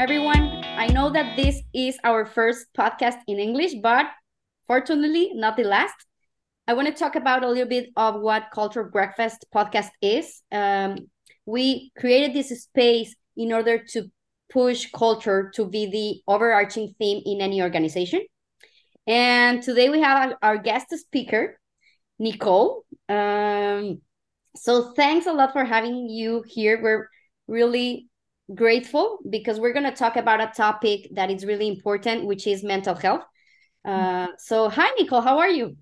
everyone. I know that this is our first podcast in English, but fortunately, not the last. I want to talk about a little bit of what Culture Breakfast podcast is. Um, we created this space in order to push culture to be the overarching theme in any organization. And today we have our guest speaker, Nicole. Um, so thanks a lot for having you here. We're really grateful because we're going to talk about a topic that is really important, which is mental health. Uh, so, hi, Nicole. How are you?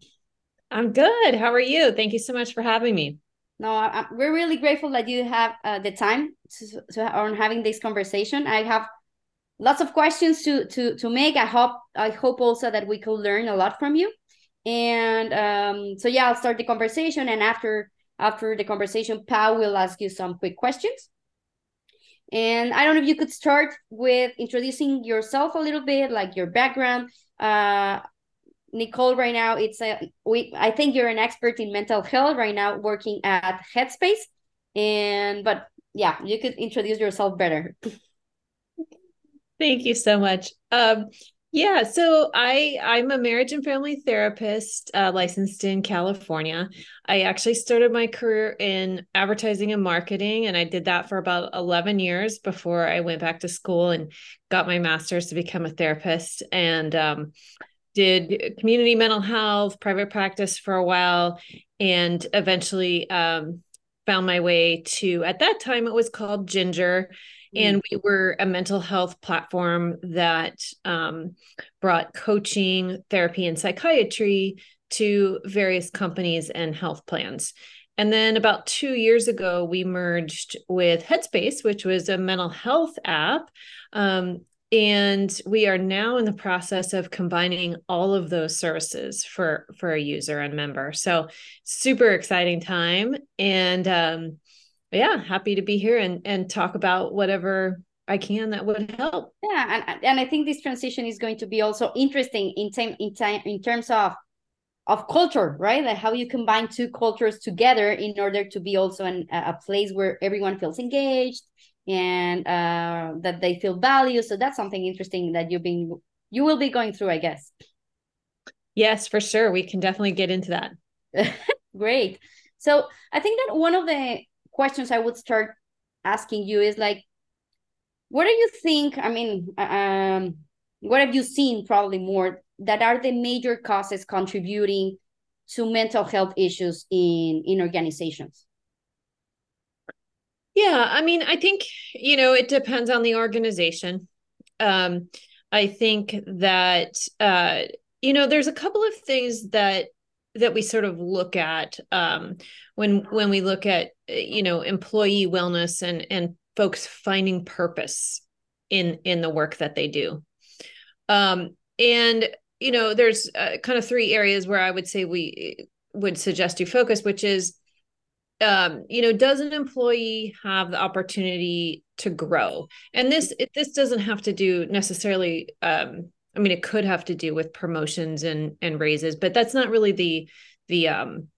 I'm good. How are you? Thank you so much for having me. No, I, we're really grateful that you have uh, the time to, to on having this conversation. I have lots of questions to to to make. I hope I hope also that we could learn a lot from you. And um, so yeah, I'll start the conversation, and after after the conversation, Pau will ask you some quick questions. And I don't know if you could start with introducing yourself a little bit, like your background. Uh, Nicole, right now, it's a we. I think you're an expert in mental health right now, working at Headspace. And but yeah, you could introduce yourself better. Thank you so much. Um, yeah, so I I'm a marriage and family therapist uh, licensed in California. I actually started my career in advertising and marketing, and I did that for about 11 years before I went back to school and got my master's to become a therapist. And um, did community mental health, private practice for a while, and eventually um, found my way to at that time it was called Ginger and we were a mental health platform that um, brought coaching, therapy, and psychiatry to various companies and health plans. And then about two years ago, we merged with Headspace, which was a mental health app. Um, and we are now in the process of combining all of those services for for a user and member so super exciting time and um, yeah, happy to be here and and talk about whatever I can that would help. Yeah, and and I think this transition is going to be also interesting in time in time in terms of of culture, right? Like how you combine two cultures together in order to be also an, a place where everyone feels engaged and uh, that they feel valued. So that's something interesting that you've been you will be going through, I guess. Yes, for sure. We can definitely get into that. Great. So I think that one of the questions I would start asking you is like, what do you think? I mean, um, what have you seen probably more that are the major causes contributing to mental health issues in in organizations? Yeah, I mean, I think you know it depends on the organization. Um, I think that uh, you know there's a couple of things that that we sort of look at um, when when we look at you know employee wellness and and folks finding purpose in in the work that they do. Um, and you know there's uh, kind of three areas where i would say we would suggest you focus which is um, you know does an employee have the opportunity to grow? And this it, this doesn't have to do necessarily um, I mean, it could have to do with promotions and and raises, but that's not really the the um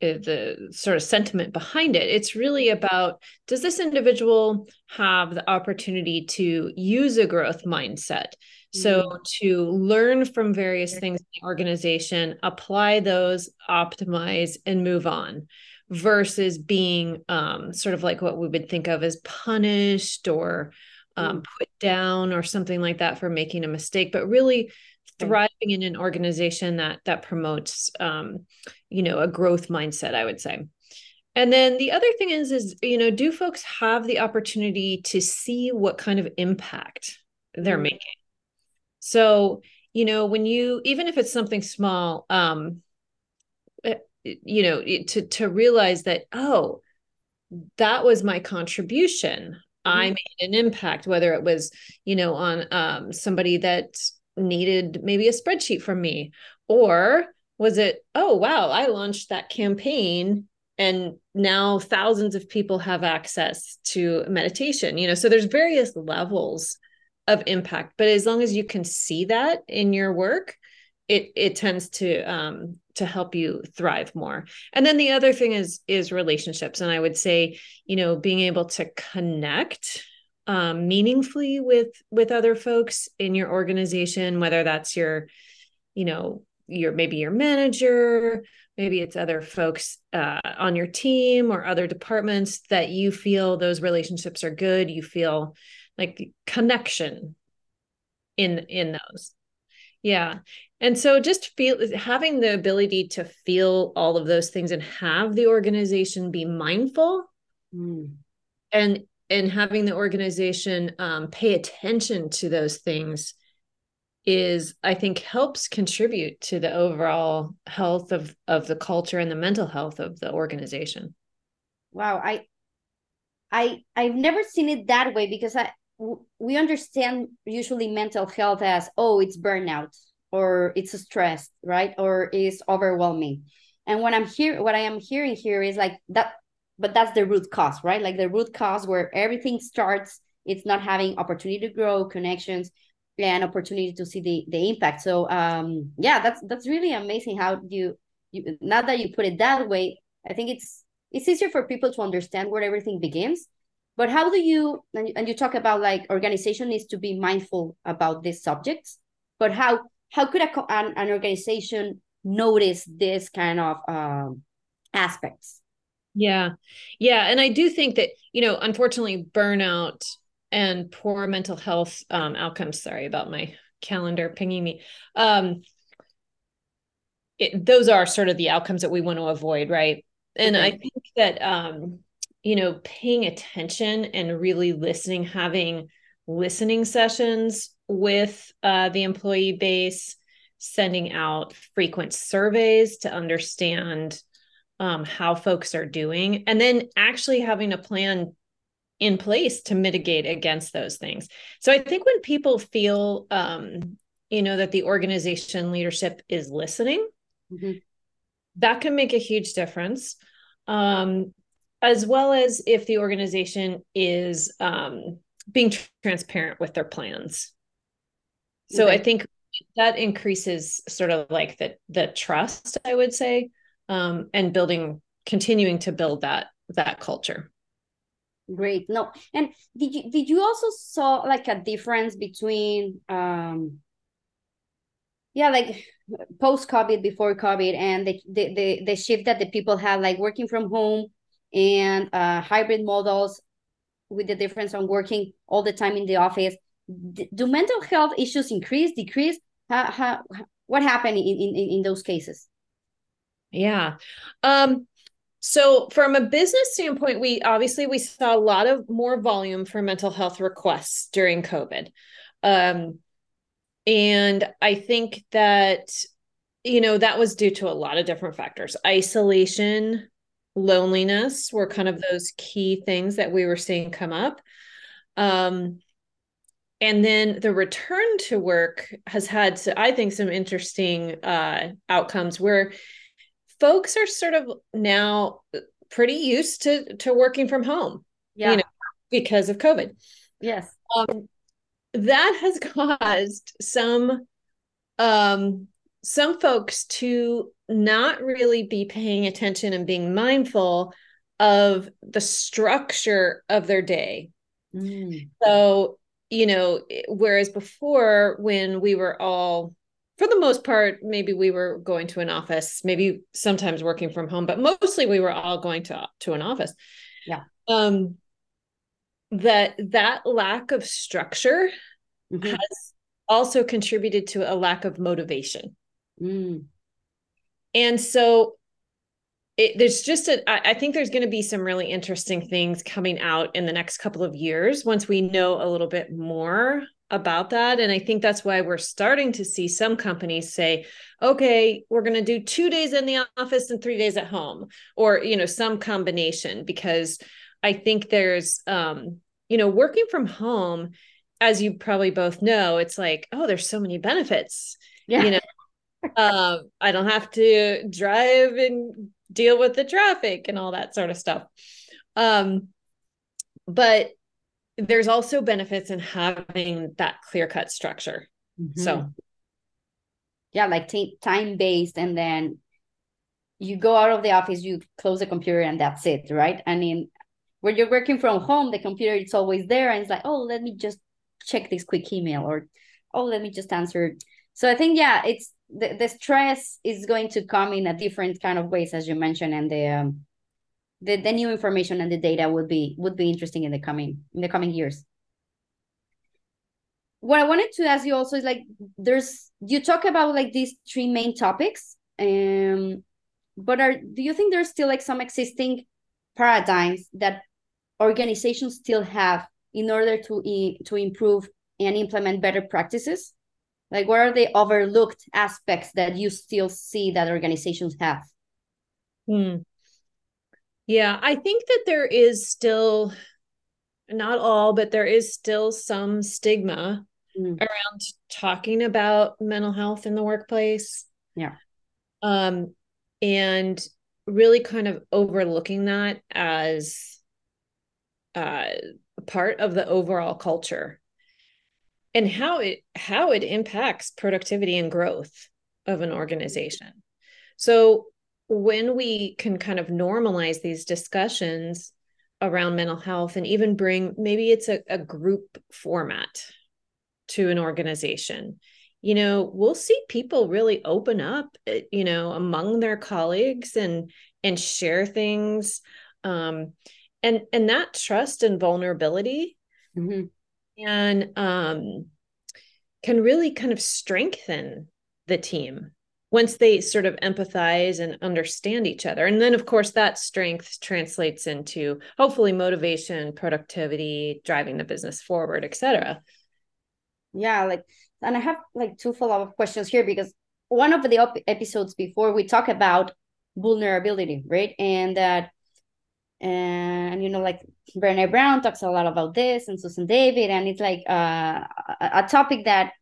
the sort of sentiment behind it. It's really about does this individual have the opportunity to use a growth mindset? So mm-hmm. to learn from various things in the organization, apply those, optimize, and move on versus being um, sort of like what we would think of as punished or um, mm. put down or something like that for making a mistake, but really thriving in an organization that that promotes um, you know a growth mindset i would say and then the other thing is is you know do folks have the opportunity to see what kind of impact they're mm. making so you know when you even if it's something small um eh, you know to to realize that oh that was my contribution I mm-hmm. made an impact, whether it was, you know, on um, somebody that needed maybe a spreadsheet from me, or was it, oh, wow, I launched that campaign and now thousands of people have access to meditation, you know, so there's various levels of impact, but as long as you can see that in your work, it it tends to um to help you thrive more. And then the other thing is is relationships. And i would say you know being able to connect um, meaningfully with with other folks in your organization whether that's your you know your maybe your manager maybe it's other folks uh, on your team or other departments that you feel those relationships are good you feel like connection in in those yeah and so just feel having the ability to feel all of those things and have the organization be mindful mm. and and having the organization um, pay attention to those things is i think helps contribute to the overall health of of the culture and the mental health of the organization. Wow i i i've never seen it that way because i we understand usually mental health as oh it's burnout or it's stress right? Or is overwhelming. And what i'm here what i am hearing here is like that but that's the root cause right? Like the root cause where everything starts it's not having opportunity to grow connections and opportunity to see the the impact. So um yeah that's that's really amazing how you you now that you put it that way i think it's it's easier for people to understand where everything begins. But how do you and you talk about like organization needs to be mindful about these subjects but how how could a, an, an organization notice this kind of um, aspects yeah yeah and i do think that you know unfortunately burnout and poor mental health um, outcomes. Sorry about my calendar pinging me. Um, it, those are sort of the outcomes that we want to avoid, right? And okay. I think that um, you know, paying attention and really listening, having listening sessions with uh, the employee base, sending out frequent surveys to understand um, how folks are doing, and then actually having a plan in place to mitigate against those things. So I think when people feel, um, you know, that the organization leadership is listening, mm-hmm. that can make a huge difference. Um, as well as if the organization is um, being transparent with their plans. So okay. I think that increases sort of like the the trust, I would say, um, and building, continuing to build that that culture. Great. No, and did you did you also saw like a difference between um yeah, like post COVID, before COVID, and the, the the the shift that the people had, like working from home and uh hybrid models with the difference on working all the time in the office. do mental health issues increase, decrease? How, how what happened in, in in those cases? Yeah. Um so from a business standpoint, we obviously we saw a lot of more volume for mental health requests during COVID. Um, and I think that you know that was due to a lot of different factors. Isolation, loneliness were kind of those key things that we were seeing come up. Um, and then the return to work has had i think some interesting uh, outcomes where folks are sort of now pretty used to to working from home yeah. you know because of covid yes um, that has caused some um some folks to not really be paying attention and being mindful of the structure of their day mm. so you know whereas before when we were all for the most part, maybe we were going to an office, maybe sometimes working from home, but mostly we were all going to to an office. Yeah. Um, that that lack of structure mm-hmm. has also contributed to a lack of motivation. Mm. And so it, there's just a, I, I think there's going to be some really interesting things coming out in the next couple of years once we know a little bit more about that. And I think that's why we're starting to see some companies say, okay, we're going to do two days in the office and three days at home, or, you know, some combination, because I think there's, um, you know, working from home, as you probably both know, it's like, oh, there's so many benefits. Yeah. You know, um, I don't have to drive and deal with the traffic and all that sort of stuff. Um, but there's also benefits in having that clear cut structure. Mm-hmm. So, yeah, like t- time based, and then you go out of the office, you close the computer, and that's it, right? I mean, when you're working from home the computer is always there and it's like oh let me just check this quick email or oh let me just answer so i think yeah it's the, the stress is going to come in a different kind of ways as you mentioned and the um, the, the new information and the data would be would be interesting in the coming in the coming years. What i wanted to ask you also is like there's you talk about like these three main topics um but are do you think there's still like some existing paradigms that organizations still have in order to to improve and implement better practices? Like what are the overlooked aspects that you still see that organizations have? Hmm. Yeah i think that there is still not all but there is still some stigma mm. around talking about mental health in the workplace. Yeah. Um and really kind of overlooking that as uh, part of the overall culture and how it how it impacts productivity and growth of an organization. So when we can kind of normalize these discussions around mental health and even bring maybe it's a, a group format to an organization you know we'll see people really open up eh, you know among their colleagues and and share things um and and that trust and vulnerability mm-hmm. and um can really kind of strengthen the team once they sort of empathize and understand each other. And then of course that strength translates into hopefully motivation productivity driving the business forward etc yeah like and i have like two follow-up questions here because one of the op- episodes before we talk about vulnerability right? And that and you know like Brené Brown talks a lot about this and Susan David and it's like uh, a topic that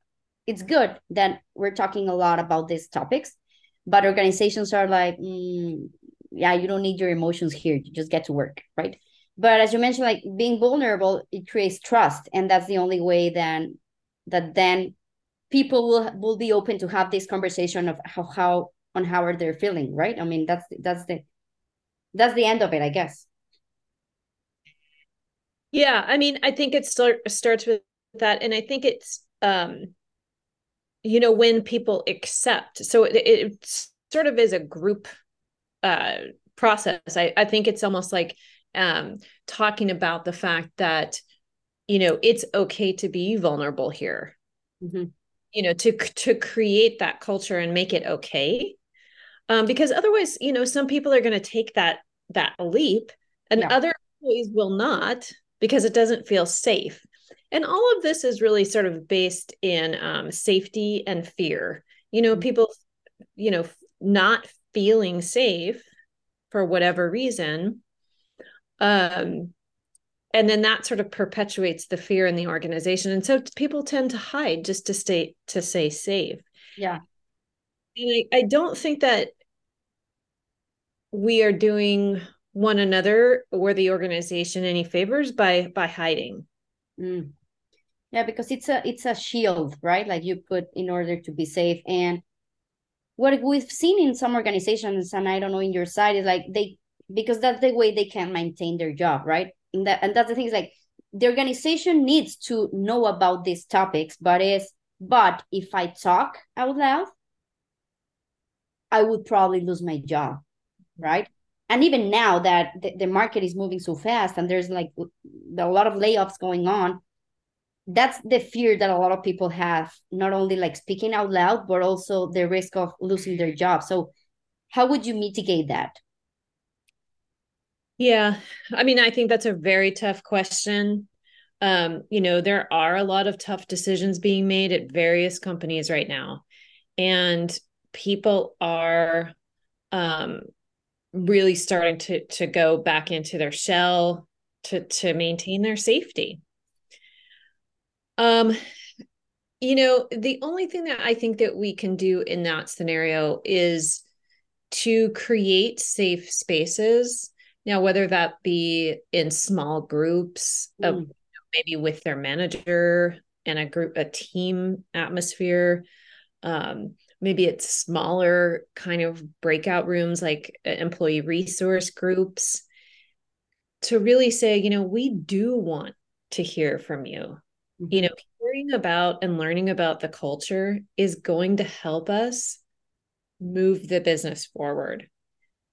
it's good that we're talking a lot about these topics but organizations are like mm, yeah you don't need your emotions here. You just get to work right? But as you mentioned like being vulnerable it creates trust and that's the only way then that then people will will be open to have this conversation of how, how on how are they feeling right? I mean that's that's the that's the end of it i guess. Yeah i mean i think it start, starts with that and i think it's um you know when people accept so it, it sort of is a group uh process i i think it's almost like um talking about the fact that you know it's okay to be vulnerable here mm-hmm. you know to to create that culture and make it okay um because otherwise you know some people are going to take that that leap and yeah. other employees will not because it doesn't feel safe. And all of this is really sort of based in um, safety and fear. You know, mm-hmm. people, you know, not feeling safe for whatever reason. Um, and then that sort of perpetuates the fear in the organization. And so people tend to hide just to stay to stay safe. Yeah. And I, I don't think that we are doing one another or the organization any favors by by hiding mm. yeah because it's a it's a shield right? Like you put in order to be safe. And what we've seen in some organizations and i don't know in your side is like they because that's the way they can maintain their job right? And that and that's the thing is like the organization needs to know about these topics but is but if i talk out loud i would probably lose my job right and even now that the, the market is moving so fast and there's like a lot of layoffs going on that's the fear that a lot of people have not only like speaking out loud but also the risk of losing their job. So how would you mitigate that? Yeah i mean i think that's a very tough question. Um you know there are a lot of tough decisions being made at various companies right now. And people are um really starting to to go back into their shell to to maintain their safety um you know the only thing that i think that we can do in that scenario is to create safe spaces now whether that be in small groups mm. of maybe with their manager and a group a team atmosphere um maybe it's smaller kind of breakout rooms like employee resource groups to really say, you know, we do want to hear from you. Mm-hmm. You know, hearing about and learning about the culture is going to help us move the business forward,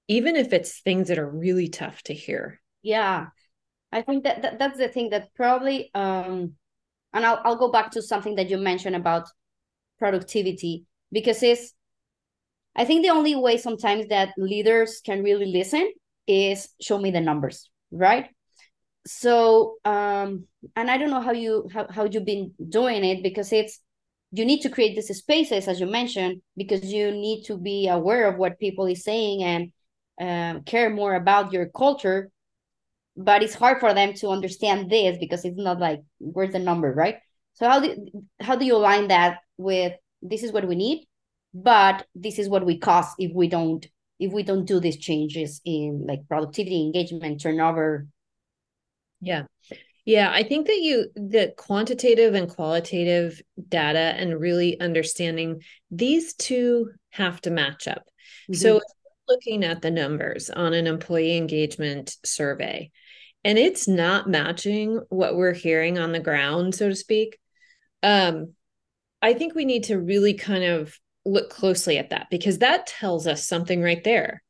even if it's things that are really tough to hear. Yeah. I think that, that that's the thing that probably um and I'll I'll go back to something that you mentioned about productivity because it's I think the only way sometimes that leaders can really listen is show me the numbers, right? So um and I don't know how you how, how you've been doing it because it's you need to create these spaces as you mentioned because you need to be aware of what people is saying and um, care more about your culture but it's hard for them to understand this because it's not like where's the number right so how do how do you align that with this is what we need but this is what we cost if we don't if we don't do these changes in like productivity engagement turnover. Yeah. Yeah i think that you the quantitative and qualitative data and really understanding these two have to match up. Mm-hmm. so looking at the numbers on an employee engagement survey and it's not matching what we're hearing on the ground so to speak um i think we need to really kind of look closely at that because that tells us something right there.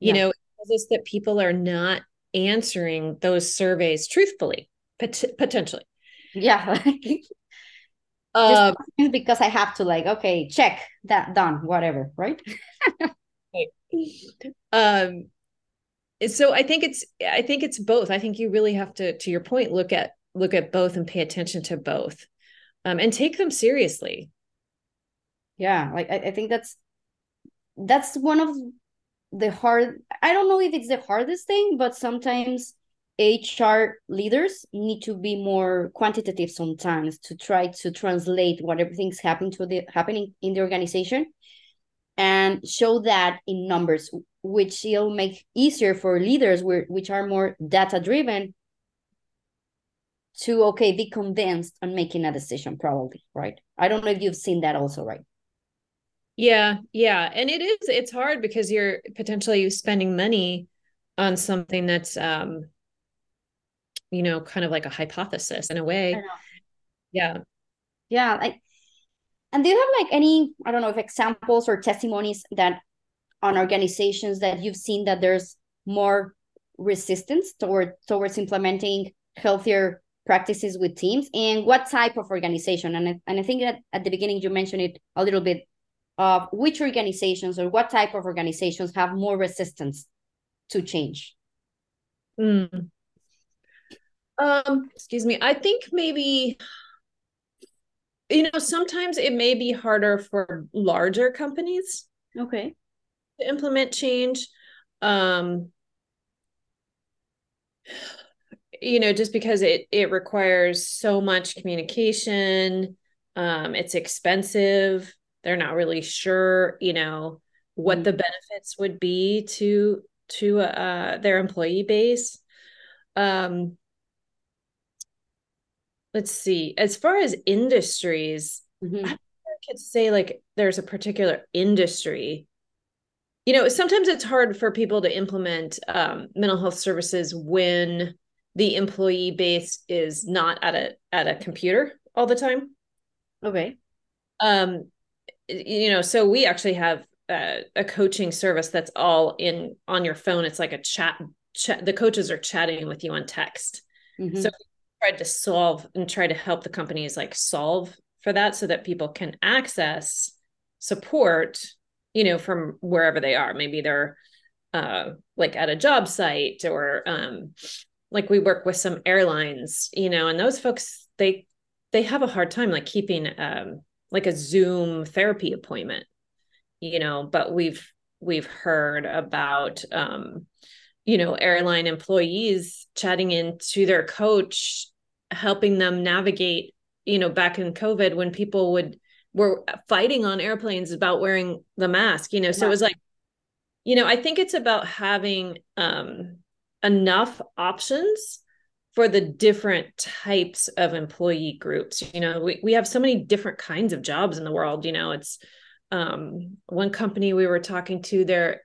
You yeah. know it tells us that people are not answering those surveys truthfully pot- potentially. Yeah. Um, because i have to like okay check that done whatever right? Um so i think it's i think it's both. I think you really have to to your point look at look at both and pay attention to both um, and take them seriously. Yeah like I, I think that's that's one of the hard i don't know if it's the hardest thing but sometimes hr leaders need to be more quantitative sometimes to try to translate what everything's happening to the happening in the organization and show that in numbers which will make easier for leaders which are more data driven to okay be convinced on making a decision probably right? I don't know if you've seen that also right? Yeah yeah. And it is it's hard because you're potentially spending money on something that's um you know kind of like a hypothesis in a way. Yeah. Yeah like and do you have like any i don't know if examples or testimonies that on organizations that you've seen that there's more resistance toward towards implementing healthier practices with teams and what type of organization. And I, and I think that at the beginning you mentioned it a little bit of which organizations or what type of organizations have more resistance to change. Mm. um excuse me. I think maybe you know sometimes it may be harder for larger companies okay. to implement change. Um you know just because it it requires so much communication um it's expensive they're not really sure you know what mm-hmm. the benefits would be to to uh their employee base um let's see as far as industries mm-hmm. i could say like there's a particular industry you know sometimes it's hard for people to implement um, mental health services when the employee base is not at a at a computer all the time okay um you know so we actually have uh, a coaching service that's all in on your phone it's like a chat, chat the coaches are chatting with you on text mm-hmm. so tried to solve and try to help the companies like solve for that so that people can access support you know, from wherever they are. Maybe they're uh, like at a job site or um, like we work with some airlines, you know, and those folks they they have a hard time like keeping um, like a Zoom therapy appointment, you know. But we've we've heard about um, you know airline employees chatting into their coach, helping them navigate, you know, back in COVID when people would were fighting on airplanes about wearing the mask you know so it was like you know i think it's about having um enough options for the different types of employee groups. You know we, we have so many different kinds of jobs in the world you know it's um one company we were talking to their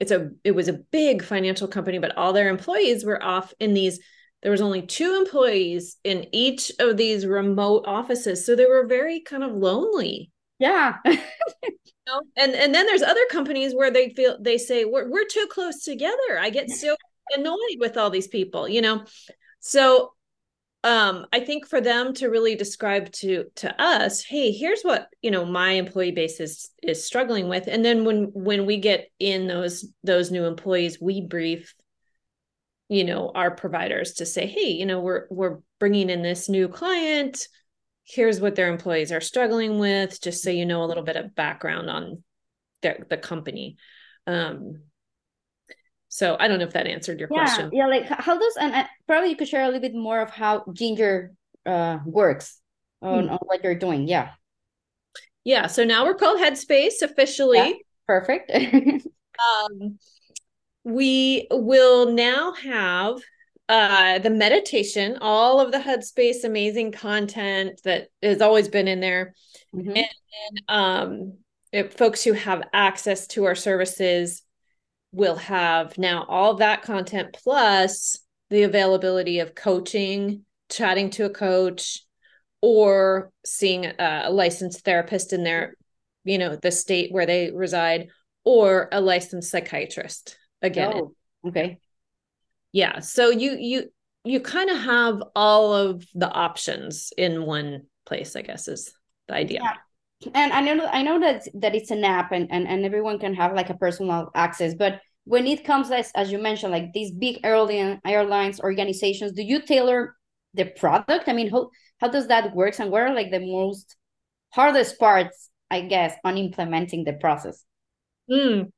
it's a it was a big financial company but all their employees were off in these there was only two employees in each of these remote offices so they were very kind of lonely. Yeah. Know? and and then there's other companies where they feel they say we're, we're too close together. I get so annoyed with all these people you know? So um i think for them to really describe to to us hey here's what you know my employee base is is struggling with. And then when when we get in those those new employees we brief you know our providers to say hey you know we're we're bringing in this new client. Here's what their employees are struggling with just so you know a little bit of background on the, the company. Um so i don't know if that answered your yeah, question. yeah like how does and uh, probably you could share a little bit more of how ginger uh works on, hmm. on what you're doing yeah. Yeah so now we're called headspace officially. Yeah, perfect. Um we will now have uh the meditation all of the headspace amazing content that has always been in there. Mm-hmm. and, and um if folks who have access to our services will have. Now all that content plus the availability of coaching chatting to a coach or seeing a, licensed therapist in their you know the state where they reside or a licensed psychiatrist. Again oh, okay. Yeah so you you you kind of have all of the options in one place i guess is the idea. Yeah. And i know i know that that it's an app and, and and everyone can have like a personal access but when it comes as as you mentioned like these big airline airlines organizations do you tailor the product? I mean how how does that work and what are like the most hardest parts i guess on implementing the process? Mm.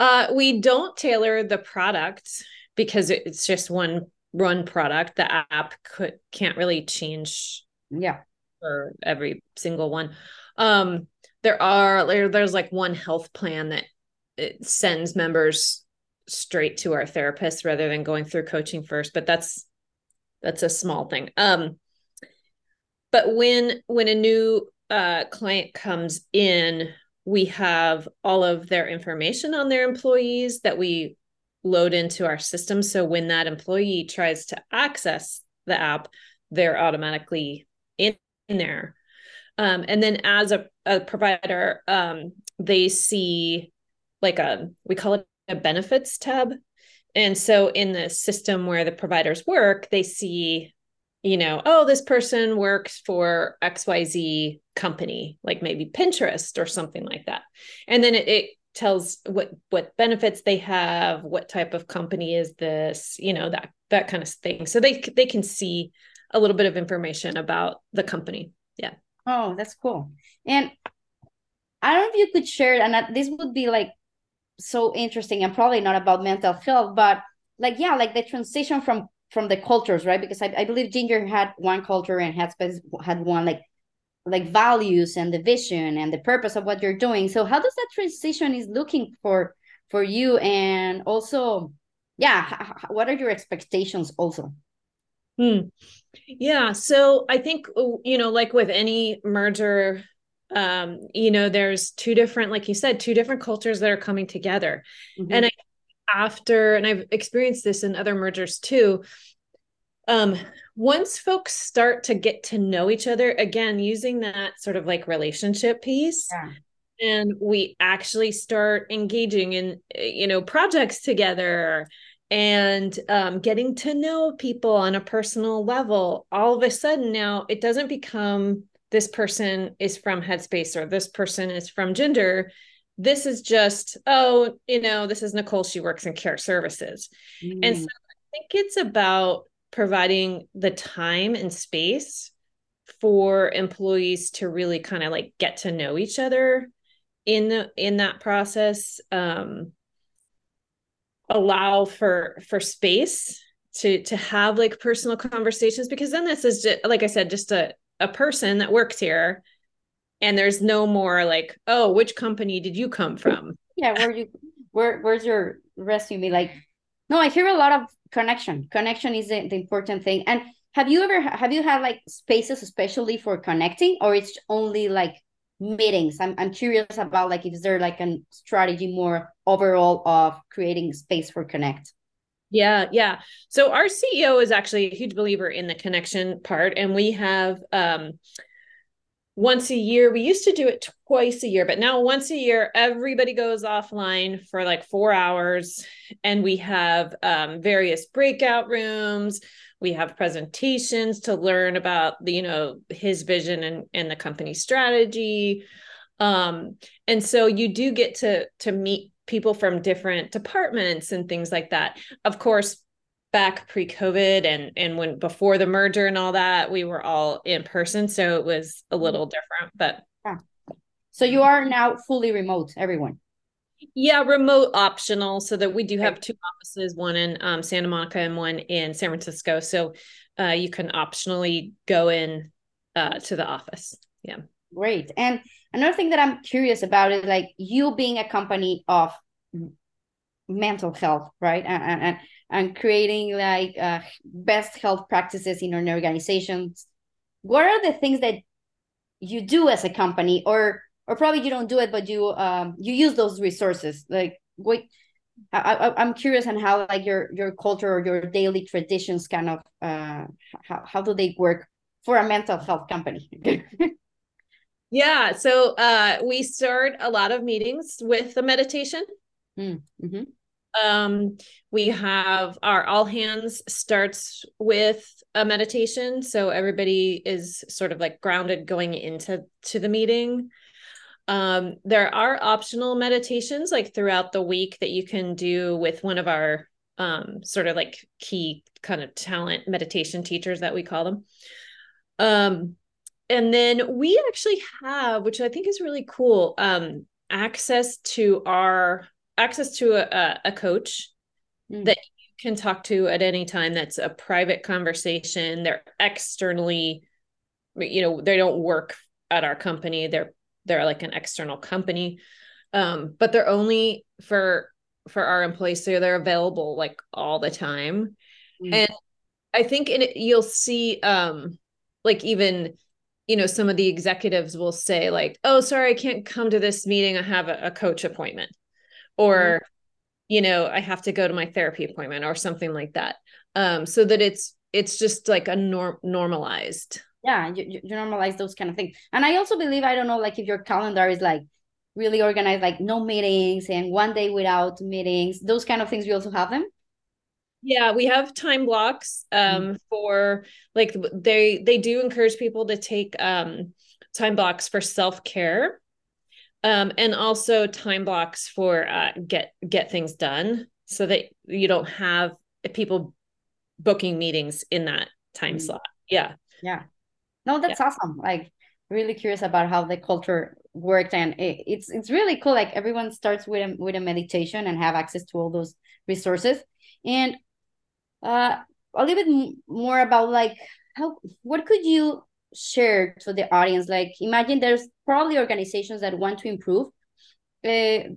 uh, we don't tailor the product because it's just one run product. The app could can't really change yeah. for every single one um there are there, there's like one health plan that it sends members straight to our therapist rather than going through coaching first but that's that's a small thing um but when when a new uh client comes in we have all of their information on their employees that we load into our system. So when that employee tries to access the app, they're automatically in, in there. Um, and then as a, a provider, um, they see like a, we call it a benefits tab. And so in the system where the providers work, they see, you know, oh, this person works for XYZ company, like maybe Pinterest or something like that. And then it, it tells what what benefits they have what type of company is this you know that that kind of thing so they they can see a little bit of information about the company oh that's cool. And i don't know if you could share and this would be like so interesting and probably not about mental health but like yeah like the transition from from the cultures right? Because i, I believe ginger had one culture and headspace had one like like values and the vision and the purpose of what you're doing. So how does that transition is looking for for you? And also yeah what are your expectations also hmm. yeah so i think you know like with any merger um you know there's two different like you said two different cultures that are coming together mm-hmm. and I, after and i've experienced this in other mergers too um once folks start to get to know each other again using that sort of like relationship piece yeah. and we actually start engaging in you know projects together and um, getting to know people on a personal level all of a sudden now it doesn't become this person is from headspace or this person is from ginger this is just oh you know this is nicole she works in care services mm. and so i think it's about providing the time and space for employees to really kind of like get to know each other in the in that process um allow for for space to to have like personal conversations because then this is just like i said just a a person that works here and there's no more like oh which company did you come from? Yeah where you where where's your resume? Like no i hear a lot of connection. Connection is the, the important thing. And have you ever have you had like spaces especially for connecting or it's only like meetings i'm, I'm curious about like if there like a strategy more overall of creating space for connect yeah, yeah. So our CEO is actually a huge believer in the connection part, and we have um, once a year. We used to do it twice a year, but now once a year, everybody goes offline for like four hours, and we have um, various breakout rooms. We have presentations to learn about the, you know, his vision and and the company strategy. Um, and so you do get to to meet people from different departments and things like that. Of course, back pre-COVID and and when before the merger and all that, we were all in person, so it was a mm-hmm. little different. But yeah. so you are now fully remote, everyone. Yeah, remote optional, so that we do have two offices, one in um, Santa Monica and one in San Francisco. So uh, you can optionally go in uh, to the office. Yeah. Great. And another thing that I'm curious about is like you being a company of mental health, right? And and, and creating like uh, best health practices in an organizations. What are the things that you do as a company, or or probably you don't do it, but you um you use those resources? Like what? I, I, am curious on how like your your culture or your daily traditions kind of uh how, how do they work for a mental health company Yeah. So uh, we start a lot of meetings with the meditation. Mm, mm-hmm. Um, we have our all hands starts with a meditation. So everybody is sort of like grounded going into to the meeting. Um, there are optional meditations like throughout the week that you can do with one of our um, sort of like key kind of talent meditation teachers that we call them. Um, and then we actually have which i think is really cool um access to our access to a, a coach mm. that you can talk to at any time that's a private conversation they're externally you know they don't work at our company they're they're like an external company um but they're only for for our employees so they're available like all the time mm. and i think in it you'll see um like even you know some of the executives will say like oh sorry i can't come to this meeting i have a, a coach appointment or mm-hmm. you know i have to go to my therapy appointment or something like that um so that it's it's just like a norm normalized yeah you, you normalize those kind of things. And i also believe i don't know like if your calendar is like really organized like no meetings and one day without meetings those kind of things we also have them? Yeah we have time blocks um mm-hmm. for like they they do encourage people to take um time blocks for self-care um and also time blocks for uh get get things done so that you don't have people booking meetings in that time mm-hmm. slot. Yeah. Yeah no that's yeah. awesome like really curious about how the culture worked and it, it's it's really cool like everyone starts with a with a meditation and have access to all those resources and uh, a little bit more about like how what could you share to the audience? Like imagine there's probably organizations that want to improve uh,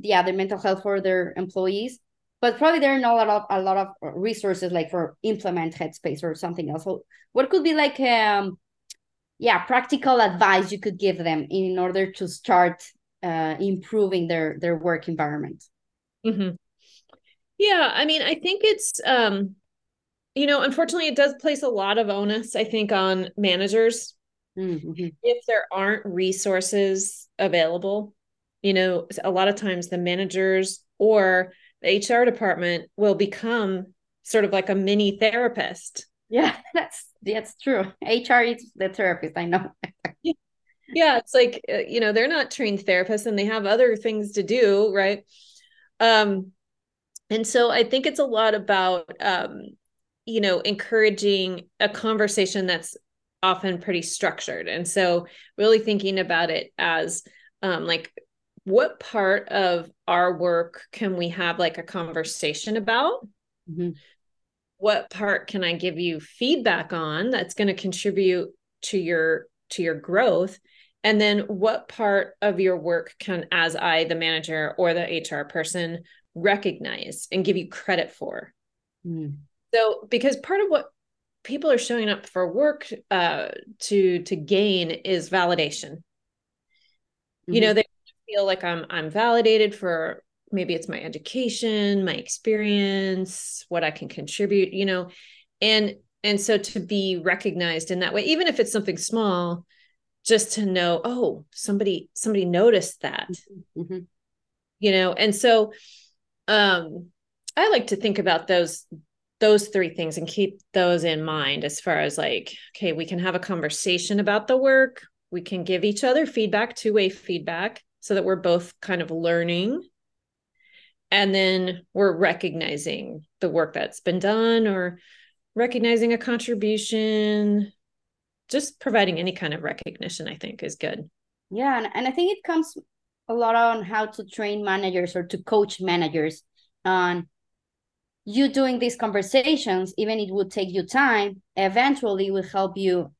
yeah their mental health for their employees but probably there are not a lot of a lot of resources like for implement headspace or something else so what could be like um yeah practical advice you could give them in order to start uh, improving their their work environment mm-hmm. Yeah, I mean, I think it's um you know, unfortunately it does place a lot of onus I think on managers mm-hmm. if there aren't resources available. You know, a lot of times the managers or the HR department will become sort of like a mini therapist. Yeah, that's that's true. HR is the therapist, I know. yeah, it's like uh, you know, they're not trained therapists and they have other things to do, right? Um and so I think it's a lot about, um, you know, encouraging a conversation that's often pretty structured. And so really thinking about it as um, like, what part of our work can we have like a conversation about? Mm-hmm. What part can I give you feedback on that's going to contribute to your to your growth? and then what part of your work can as i the manager or the hr person recognize and give you credit for. Mm. So, because part of what people are showing up for work uh, to to gain is validation. Mm-hmm. You know, they feel like I'm I'm validated for maybe it's my education, my experience, what I can contribute, you know. And and so to be recognized in that way, even if it's something small, just to know, oh, somebody somebody noticed that. Mm-hmm. You know, and so um I like to think about those those three things and keep those in mind as far as like okay we can have a conversation about the work we can give each other feedback two-way feedback so that we're both kind of learning. And then we're recognizing the work that's been done or recognizing a contribution. Just providing any kind of recognition i think is good. Yeah and, and i think it comes a lot on how to train managers or to coach managers on you doing these conversations, even it would take you time, eventually will help you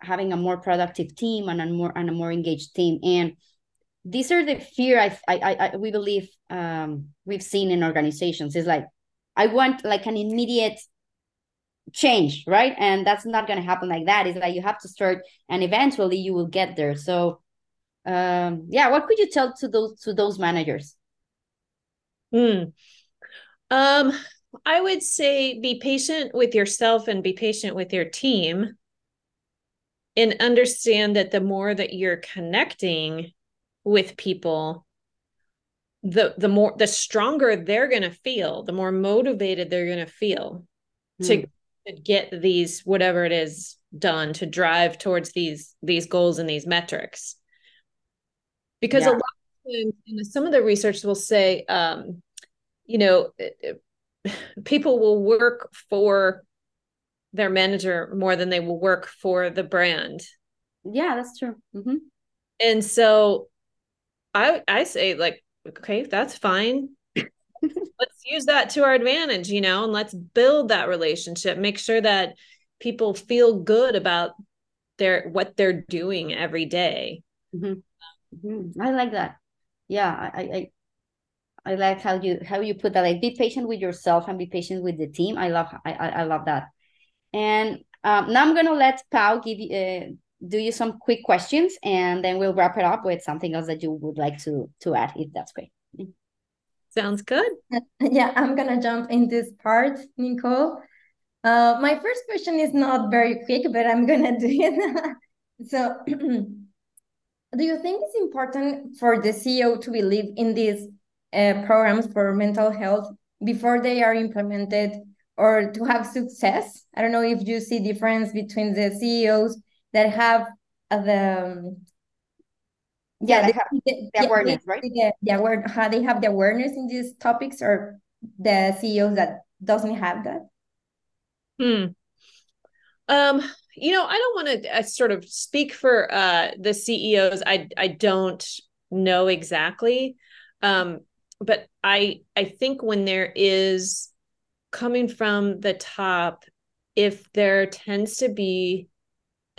having a more productive team and a more and a more engaged team. And these are the fear I I, I we believe um, we've seen in organizations is like I want like an immediate change, right? And that's not going to happen like that. It's like you have to start, and eventually you will get there. So, um, yeah, what could you tell to those to those managers? Hmm. Um, I would say be patient with yourself and be patient with your team and understand that the more that you're connecting with people the the more the stronger they're going to feel the more motivated they're going to feel mm. to, to get these whatever it is done to drive towards these these goals and these metrics because yeah. a lot of times, some of the research will say um you know people will work for their manager more than they will work for the brand. Yeah, that's true. Mm-hmm. And so I I say like, okay, that's fine. let's use that to our advantage, you know, and let's build that relationship. Make sure that people feel good about their what they're doing every day. Mm-hmm. Mm-hmm. I like that. Yeah, I, I I like how you how you put that. Like, be patient with yourself and be patient with the team. I love I I, I love that. And um, now I'm gonna let Pau give you uh, do you some quick questions, and then we'll wrap it up with something else that you would like to to add, if that's great. Sounds good. Yeah, I'm gonna jump in this part, Nicole. Uh, my first question is not very quick, but I'm gonna do it. so, do you think it's important for the CEO to believe in these uh, programs for mental health before they are implemented or to have success i don't know if you see difference between the ceos that have uh, the um, yeah, they have the, the awareness right? the, the aware, how they have the awareness in these topics or the ceos that doesn't have that? Hmm. Um you know i don't want to uh, sort of speak for uh the ceos i i don't know exactly. Um but i i think when there is coming from the top if there tends to be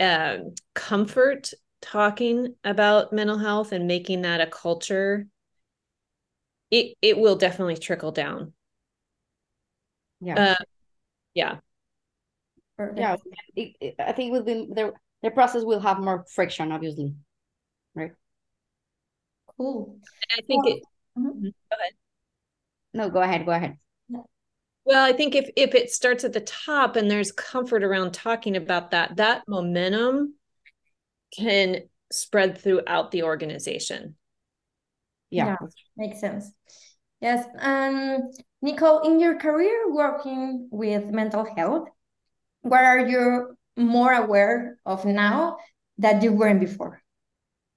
um, comfort talking about mental health and making that a culture it it will definitely trickle down yeah uh, yeah yeah it, it, i think within the the process will have more friction obviously right cool i think well, it Mm-hmm. mm-hmm. Go ahead. No, go ahead. Go ahead. Well, I think if if it starts at the top and there's comfort around talking about that, that momentum can spread throughout the organization. Yeah, yeah makes sense. Yes. Um, Nicole, in your career working with mental health, what are you more aware of now that you weren't before?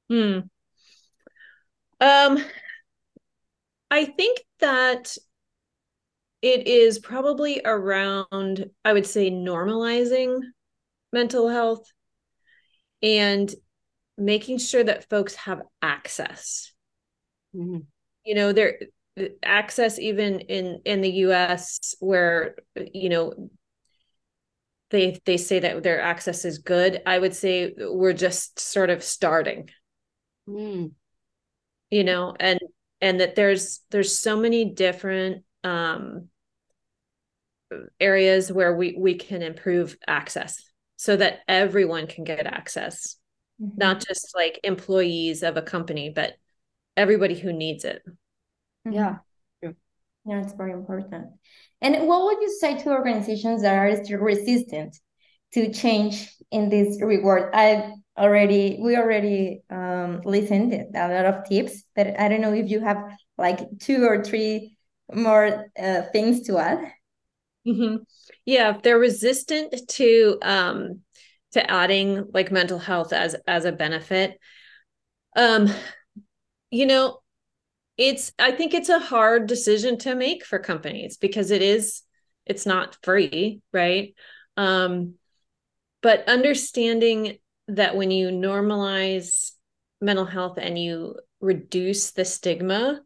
Hmm. Um, I think that it is probably around, I would say, normalizing mental health and making sure that folks have access. Mm-hmm. You know, there access even in in the US where you know they they say that their access is good i would say we're just sort of starting mm. you know and and that there's there's so many different um, areas where we we can improve access so that everyone can get access mm-hmm. not just like employees of a company, but everybody who needs it. Mm-hmm. Yeah. Yeah, it's very important. And what would you say to organizations that are still resistant to change in this regard? I already we already um, listened a lot of tips, but I don't know if you have like two or three more uh, things to add. Mm-hmm. Yeah, if they're resistant to um, to adding like mental health as as a benefit, um, you know, it's I think it's a hard decision to make for companies because it is it's not free, right? Um, but understanding that when you normalize mental health and you reduce the stigma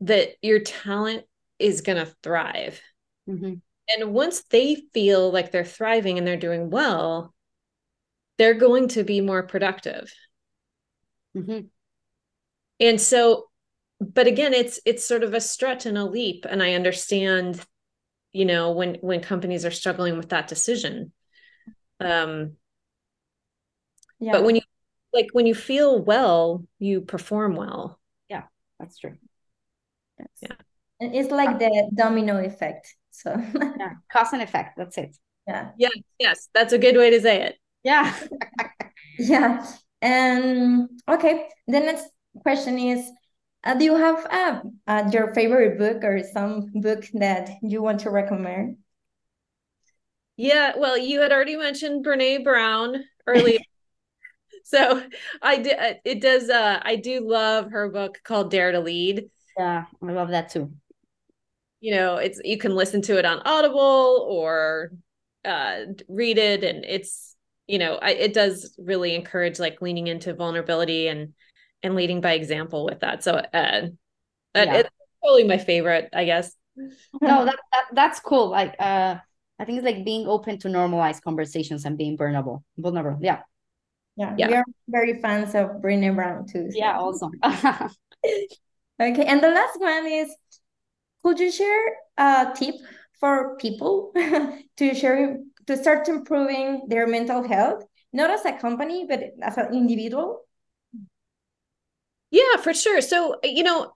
that your talent is going to thrive mm-hmm. And once they feel like they're thriving and they're doing well they're going to be more productive mm-hmm. and so but again it's it's sort of a stretch and a leap and i understand you know when when companies are struggling with that decision um yeah. But when you like when you feel well, you perform well. Yeah, that's true. Yes. Yeah. And it's like the domino effect. So yeah, cause and effect. That's it. Yeah. Yeah. Yes, that's a good way to say it. Yeah. yeah. And okay, the next question is uh, do you have uh, uh, your favorite book or some book that you want to recommend? Yeah, well, you had already mentioned Brene Brown earlier. so I did. Uh, it does. Uh, I do love her book called Dare to Lead. Yeah, I love that too. You know, it's you can listen to it on Audible or uh, read it, and it's you know, I, it does really encourage like leaning into vulnerability and and leading by example with that. So, uh, yeah. it's totally my favorite, I guess. No, that, that that's cool. Like, uh, I think it's like being open to normalize conversations and being vulnerable. Vulnerable, yeah. Yeah, yeah. we are very fans of Brené Brown too. So. Yeah, awesome. okay, and the last one is, could you share a tip for people to share to start improving their mental health, not as a company but as an individual? Yeah, for sure. So, you know,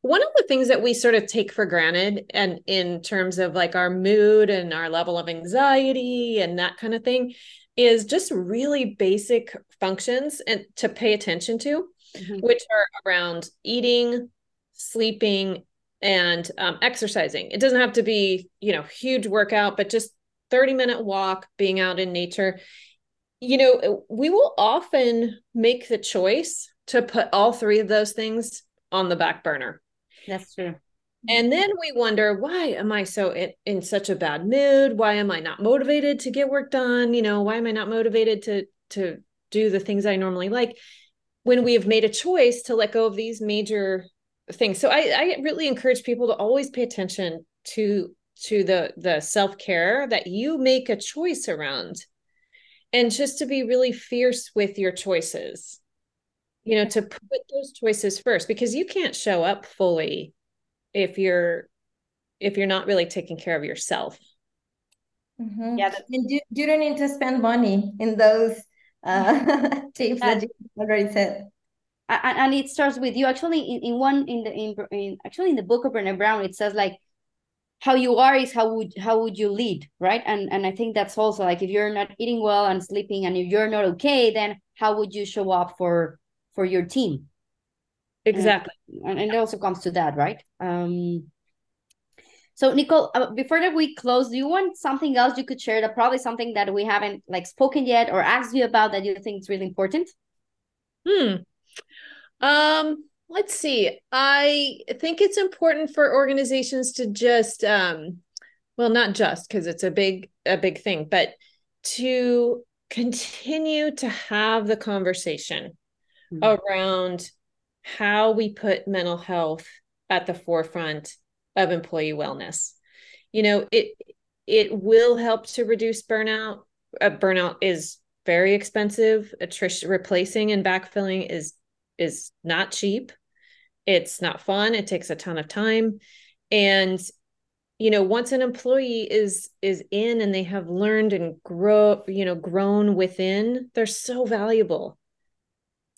one of the things that we sort of take for granted and in terms of like our mood and our level of anxiety and that kind of thing is just really basic functions and to pay attention to, mm-hmm. which are around eating, sleeping, and um, exercising. It doesn't have to be, you know, huge workout, but just 30 minute walk, being out in nature. You know, we will often make the choice to put all three of those things on the back burner. That's true. And then we wonder, why am I so in, in such a bad mood? Why am I not motivated to get work done? You know, why am I not motivated to to do the things I normally like? When we have made a choice to let go of these major things. So I, I really encourage people to always pay attention to to the the self-care that you make a choice around. And just to be really fierce with your choices. You know to put those choices first because you can't show up fully if you're if you're not really taking care of yourself. Mm-hmm. yeah and you, you don't need to spend money in those uh tips that you already said and, it starts with you. Actually in, in one in the in, in actually in the book of Brené Brown it says like how you are is how would how would you lead right? And and i think that's also like if you're not eating well and sleeping and if you're not okay then how would you show up for for your team? Exactly. and, and it also comes to that right? Um so nicole uh, before that we close do you want something else you could share that probably something that we haven't like spoken yet or asked you about that you think is really important? Hmm um let's see i think it's important for organizations to just um well not just because it's a big a big thing but to continue to have the conversation mm-hmm. around how we put mental health at the forefront of employee wellness. You know, it it will help to reduce burnout. Uh, burnout is very expensive. Attrition replacing and backfilling is is not cheap. It's not fun. It takes a ton of time. And you know, once an employee is is in and they have learned and grow, you know, grown within, they're so valuable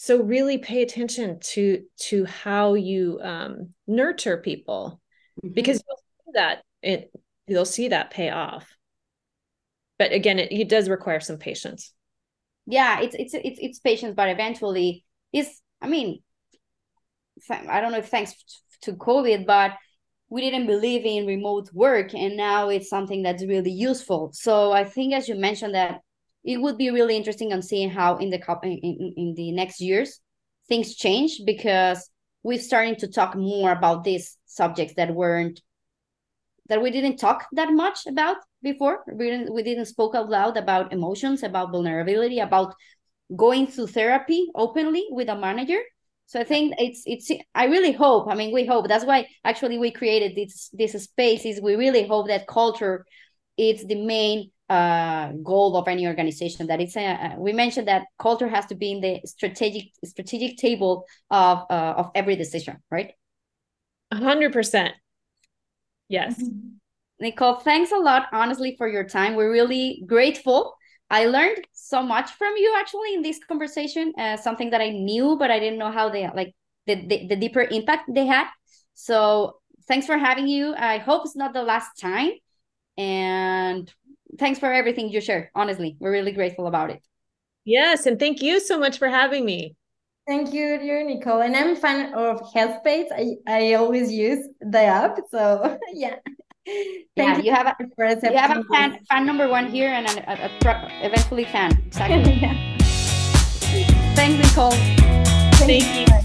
so really pay attention to to how you um, nurture people mm-hmm. because you'll see that it you'll see that pay off but again it, it does require some patience yeah it's it's it's, it's patience but eventually is i mean i don't know if thanks to covid but we didn't believe in remote work and now it's something that's really useful. So i think as you mentioned that it would be really interesting on seeing how in the in, in, the next years things change because we're starting to talk more about these subjects that weren't that we didn't talk that much about before. We didn't we didn't spoke out loud about emotions about vulnerability about going through therapy openly with a manager. So i think it's it's i really hope i mean we hope that's why actually we created this this space is we really hope that culture is the main uh, goal of any organization. That it's a, uh, we mentioned that culture has to be in the strategic strategic table of uh, of every decision right? 100% yes. Mm-hmm. nicole thanks a lot honestly for your time. We're really grateful i learned so much from you actually in this conversation uh, something that i knew but i didn't know how they like the, the, the deeper impact they had so thanks for having you i hope it's not the last time and thanks for everything you share. Honestly, we're really grateful about it. Yes, and thank you so much for having me. Thank you, dear Nicole. And I'm a fan of Headspace. I, I always use the app. So yeah. Thank yeah, you, you have a you have a fan, fan number one here and a, a, a eventually fan. Exactly. yeah. Thanks, Nicole. Thank, Thank you.